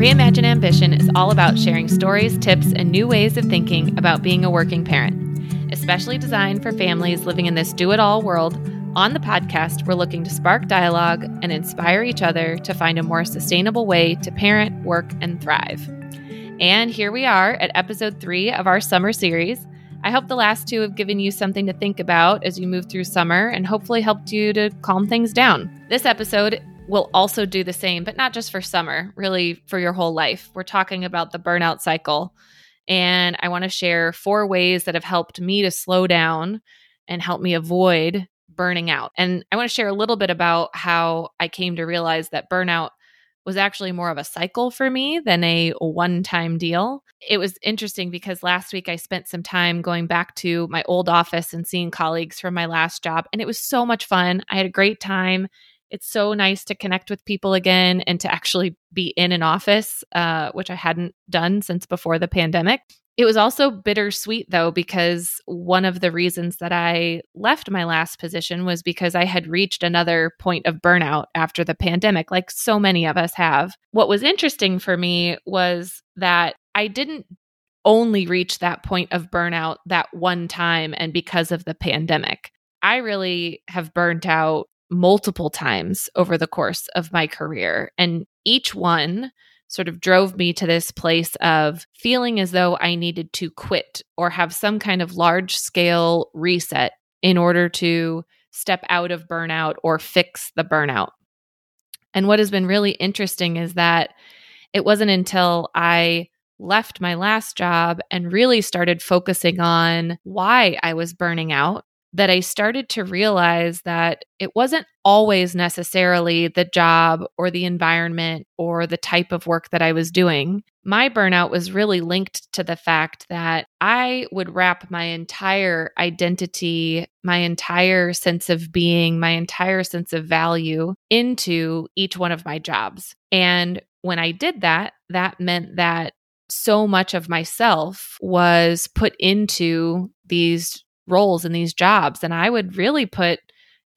Reimagine Ambition is all about sharing stories, tips, and new ways of thinking about being a working parent, especially designed for families living in this do it all world. On the podcast, we're looking to spark dialogue and inspire each other to find a more sustainable way to parent, work, and thrive. And here we are at episode three of our summer series. I hope the last two have given you something to think about as you move through summer and hopefully helped you to calm things down. This episode will also do the same, but not just for summer, really for your whole life. We're talking about the burnout cycle. And I want to share four ways that have helped me to slow down and help me avoid burning out. And I want to share a little bit about how I came to realize that burnout was actually more of a cycle for me than a one time deal. It was interesting because last week I spent some time going back to my old office and seeing colleagues from my last job, and it was so much fun. I had a great time. It's so nice to connect with people again and to actually be in an office, uh, which I hadn't done since before the pandemic. It was also bittersweet though, because one of the reasons that I left my last position was because I had reached another point of burnout after the pandemic, like so many of us have. What was interesting for me was that I didn't only reach that point of burnout that one time and because of the pandemic. I really have burnt out multiple times over the course of my career. And each one sort of drove me to this place of feeling as though I needed to quit or have some kind of large scale reset in order to step out of burnout or fix the burnout. And what has been really interesting is that it wasn't until I left my last job and really started focusing on why I was burning out that I started to realize that it wasn't always necessarily the job or the environment or the type of work that I was doing. My burnout was really linked to the fact that I would wrap my entire identity, my entire sense of being, my entire sense of value into each one of my jobs. And when I did that, that meant that so much of myself was put into these roles in these jobs. And I would really put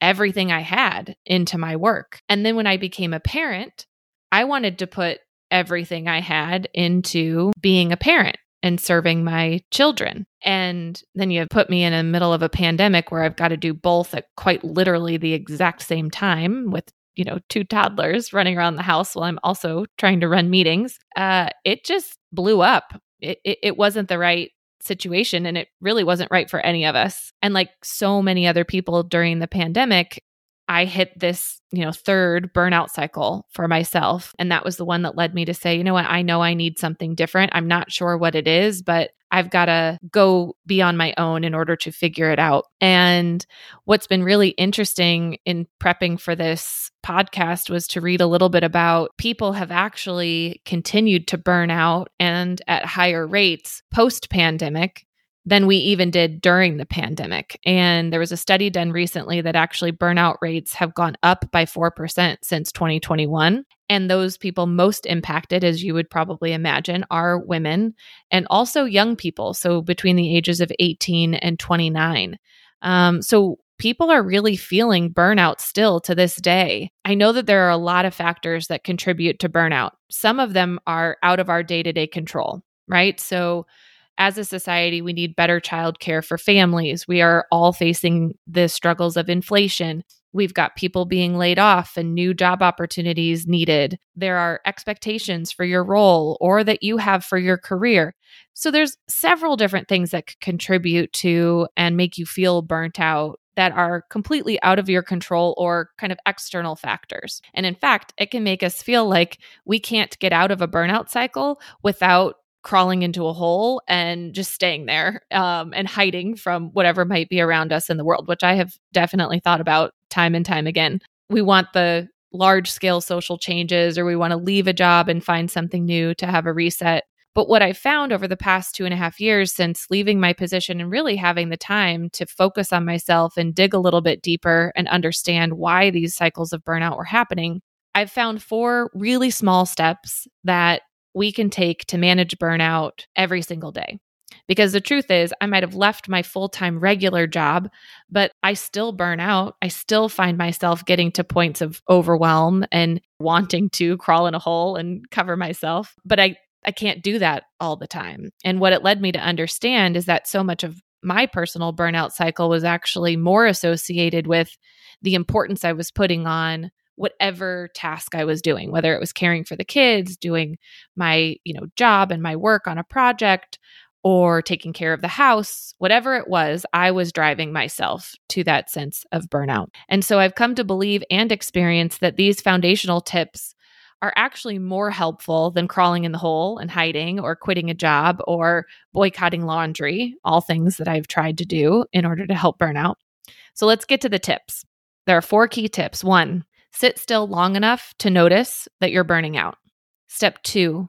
everything I had into my work. And then when I became a parent, I wanted to put everything I had into being a parent and serving my children. And then you have put me in the middle of a pandemic where I've got to do both at quite literally the exact same time with you know two toddlers running around the house while I'm also trying to run meetings. Uh, it just blew up. It, it, it wasn't the right situation and it really wasn't right for any of us. And like so many other people during the pandemic, I hit this, you know, third burnout cycle for myself. And that was the one that led me to say, you know what, I know I need something different. I'm not sure what it is, but I've got to go be on my own in order to figure it out. And what's been really interesting in prepping for this podcast was to read a little bit about people have actually continued to burn out and at higher rates post pandemic than we even did during the pandemic. And there was a study done recently that actually burnout rates have gone up by 4% since 2021. And those people most impacted, as you would probably imagine, are women and also young people. So between the ages of 18 and 29. Um, so people are really feeling burnout still to this day. I know that there are a lot of factors that contribute to burnout. Some of them are out of our day to day control, right? So as a society, we need better childcare for families. We are all facing the struggles of inflation. We've got people being laid off and new job opportunities needed. There are expectations for your role or that you have for your career. So there's several different things that could contribute to and make you feel burnt out that are completely out of your control or kind of external factors. And in fact, it can make us feel like we can't get out of a burnout cycle without crawling into a hole and just staying there um, and hiding from whatever might be around us in the world, which I have definitely thought about time and time again. We want the large scale social changes or we want to leave a job and find something new to have a reset. But what I found over the past two and a half years since leaving my position and really having the time to focus on myself and dig a little bit deeper and understand why these cycles of burnout were happening, I've found four really small steps that we can take to manage burnout every single day. Because the truth is, I might have left my full time regular job, but I still burn out. I still find myself getting to points of overwhelm and wanting to crawl in a hole and cover myself. But I, I can't do that all the time. And what it led me to understand is that so much of my personal burnout cycle was actually more associated with the importance I was putting on whatever task I was doing, whether it was caring for the kids, doing my, you know, job and my work on a project or taking care of the house, whatever it was, I was driving myself to that sense of burnout. And so I've come to believe and experience that these foundational tips are actually more helpful than crawling in the hole and hiding or quitting a job or boycotting laundry, all things that I've tried to do in order to help burnout. So let's get to the tips. There are four key tips. One, sit still long enough to notice that you're burning out. Step two,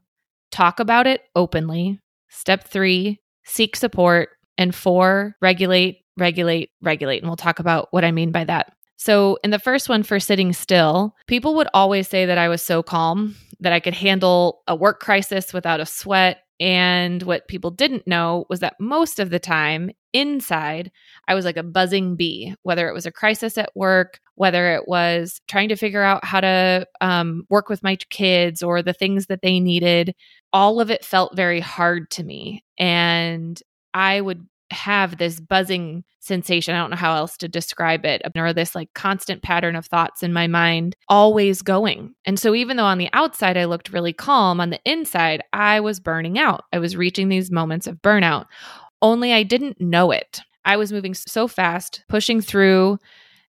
talk about it openly. Step three, seek support. And four, regulate, regulate, regulate. And we'll talk about what I mean by that. So, in the first one for sitting still, people would always say that I was so calm that I could handle a work crisis without a sweat. And what people didn't know was that most of the time inside, I was like a buzzing bee, whether it was a crisis at work, whether it was trying to figure out how to um, work with my kids or the things that they needed. All of it felt very hard to me. And I would have this buzzing sensation. I don't know how else to describe it, or this like constant pattern of thoughts in my mind, always going. And so, even though on the outside I looked really calm, on the inside I was burning out. I was reaching these moments of burnout, only I didn't know it. I was moving so fast, pushing through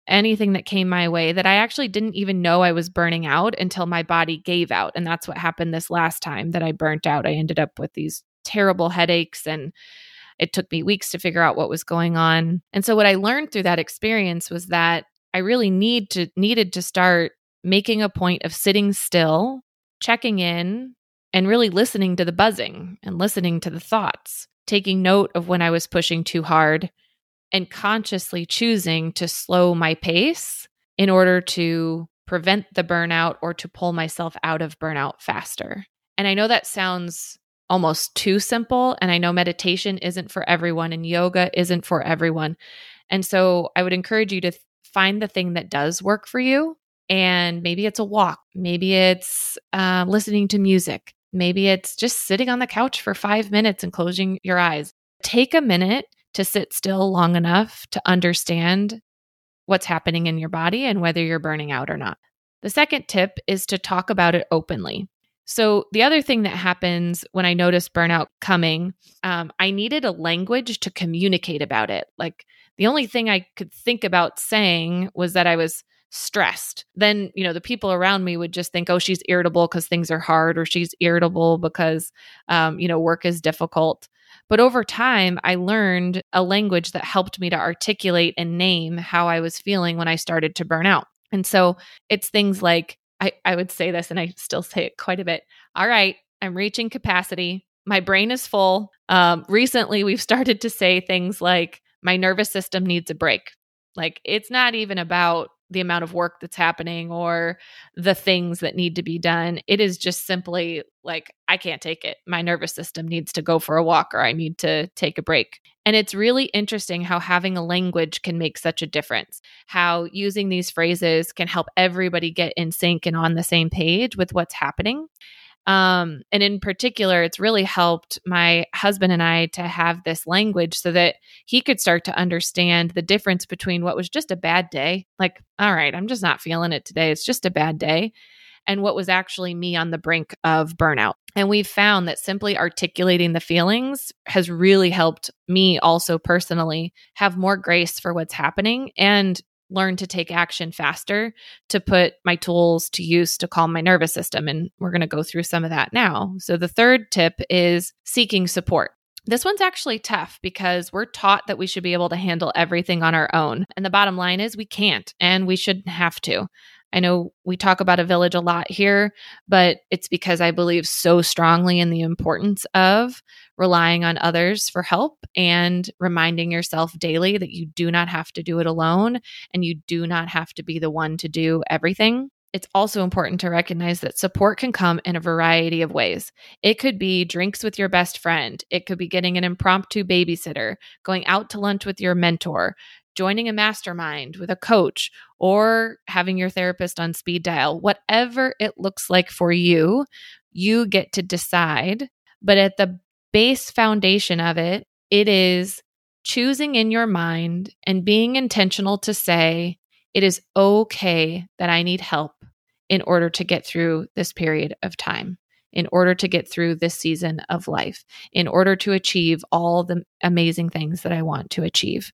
anything that came my way that I actually didn't even know I was burning out until my body gave out. And that's what happened this last time that I burnt out. I ended up with these terrible headaches and it took me weeks to figure out what was going on. And so what I learned through that experience was that I really need to needed to start making a point of sitting still, checking in, and really listening to the buzzing and listening to the thoughts, taking note of when I was pushing too hard and consciously choosing to slow my pace in order to prevent the burnout or to pull myself out of burnout faster. And I know that sounds almost too simple. And I know meditation isn't for everyone and yoga isn't for everyone. And so I would encourage you to find the thing that does work for you. And maybe it's a walk, maybe it's uh, listening to music, maybe it's just sitting on the couch for five minutes and closing your eyes. Take a minute to sit still long enough to understand what's happening in your body and whether you're burning out or not. The second tip is to talk about it openly. So, the other thing that happens when I notice burnout coming, um, I needed a language to communicate about it. Like, the only thing I could think about saying was that I was stressed. Then, you know, the people around me would just think, oh, she's irritable because things are hard, or she's irritable because, um, you know, work is difficult. But over time, I learned a language that helped me to articulate and name how I was feeling when I started to burn out. And so it's things like, I, I would say this and I still say it quite a bit. All right, I'm reaching capacity. My brain is full. Um, recently, we've started to say things like, my nervous system needs a break. Like, it's not even about the amount of work that's happening or the things that need to be done. It is just simply like, I can't take it. My nervous system needs to go for a walk or I need to take a break. And it's really interesting how having a language can make such a difference, how using these phrases can help everybody get in sync and on the same page with what's happening. Um, and in particular, it's really helped my husband and I to have this language so that he could start to understand the difference between what was just a bad day, like, all right, I'm just not feeling it today. It's just a bad day. And what was actually me on the brink of burnout. And we've found that simply articulating the feelings has really helped me also personally have more grace for what's happening and learn to take action faster to put my tools to use to calm my nervous system. And we're going to go through some of that now. So, the third tip is seeking support. This one's actually tough because we're taught that we should be able to handle everything on our own. And the bottom line is we can't and we shouldn't have to. I know we talk about a village a lot here, but it's because I believe so strongly in the importance of relying on others for help and reminding yourself daily that you do not have to do it alone and you do not have to be the one to do everything. it's also important to recognize that support can come in a variety of ways. It could be drinks with your best friend, it could be getting an impromptu babysitter, going out to lunch with your mentor, joining a mastermind with a coach, or having your therapist on speed dial. Whatever it looks like for you, you get to decide. But at the base foundation of it, it is choosing in your mind and being intentional to say, it is okay that I need help in order to get through this period of time, in order to get through this season of life, in order to achieve all the amazing things that I want to achieve.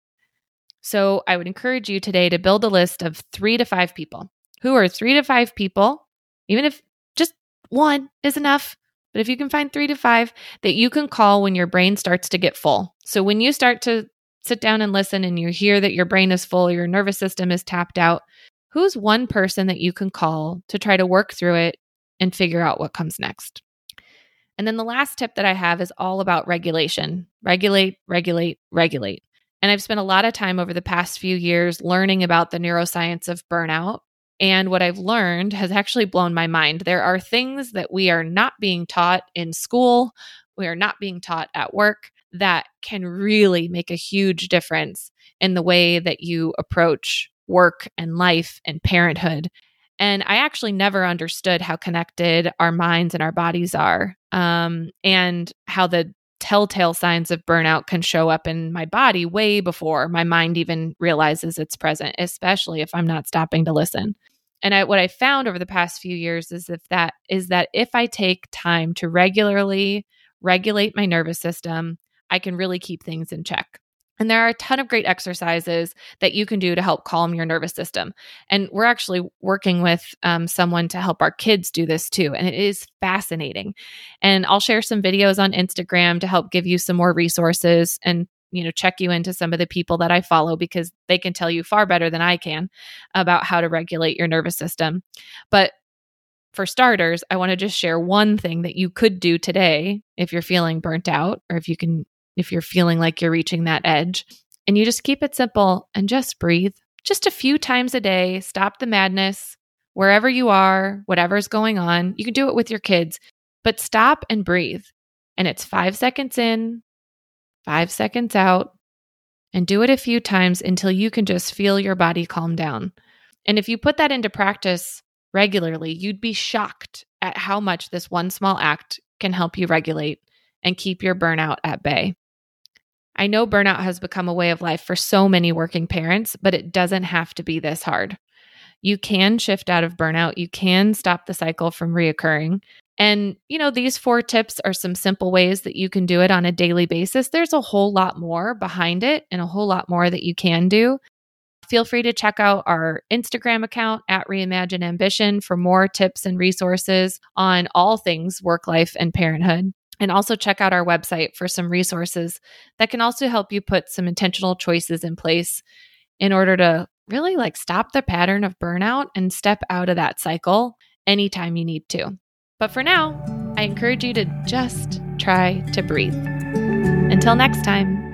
So I would encourage you today to build a list of three to five people. Who are three to five people, even if just one is enough, but if you can find three to five that you can call when your brain starts to get full. So when you start to sit down and listen and you hear that your brain is full, your nervous system is tapped out, who's one person that you can call to try to work through it and figure out what comes next? And then the last tip that I have is all about regulation regulate, regulate, regulate. And I've spent a lot of time over the past few years learning about the neuroscience of burnout. And what I've learned has actually blown my mind. There are things that we are not being taught in school, we are not being taught at work that can really make a huge difference in the way that you approach work and life and parenthood. And I actually never understood how connected our minds and our bodies are, um, and how the telltale signs of burnout can show up in my body way before my mind even realizes it's present, especially if I'm not stopping to listen. And I, what I found over the past few years is if that is that if I take time to regularly regulate my nervous system, I can really keep things in check. And there are a ton of great exercises that you can do to help calm your nervous system. And we're actually working with um, someone to help our kids do this too. And it is fascinating. And I'll share some videos on Instagram to help give you some more resources and you know check you into some of the people that I follow because they can tell you far better than I can about how to regulate your nervous system. But for starters, I want to just share one thing that you could do today if you're feeling burnt out or if you can if you're feeling like you're reaching that edge. And you just keep it simple and just breathe. Just a few times a day, stop the madness wherever you are, whatever's going on. You can do it with your kids, but stop and breathe. And it's five seconds in, five seconds out, and do it a few times until you can just feel your body calm down. And if you put that into practice regularly, you'd be shocked at how much this one small act can help you regulate and keep your burnout at bay. I know burnout has become a way of life for so many working parents, but it doesn't have to be this hard. You can shift out of burnout, you can stop the cycle from reoccurring. And, you know, these four tips are some simple ways that you can do it on a daily basis. There's a whole lot more behind it and a whole lot more that you can do. Feel free to check out our Instagram account at Reimagine Ambition for more tips and resources on all things work life and parenthood. And also check out our website for some resources that can also help you put some intentional choices in place in order to really like stop the pattern of burnout and step out of that cycle anytime you need to. But for now, I encourage you to just try to breathe. Until next time.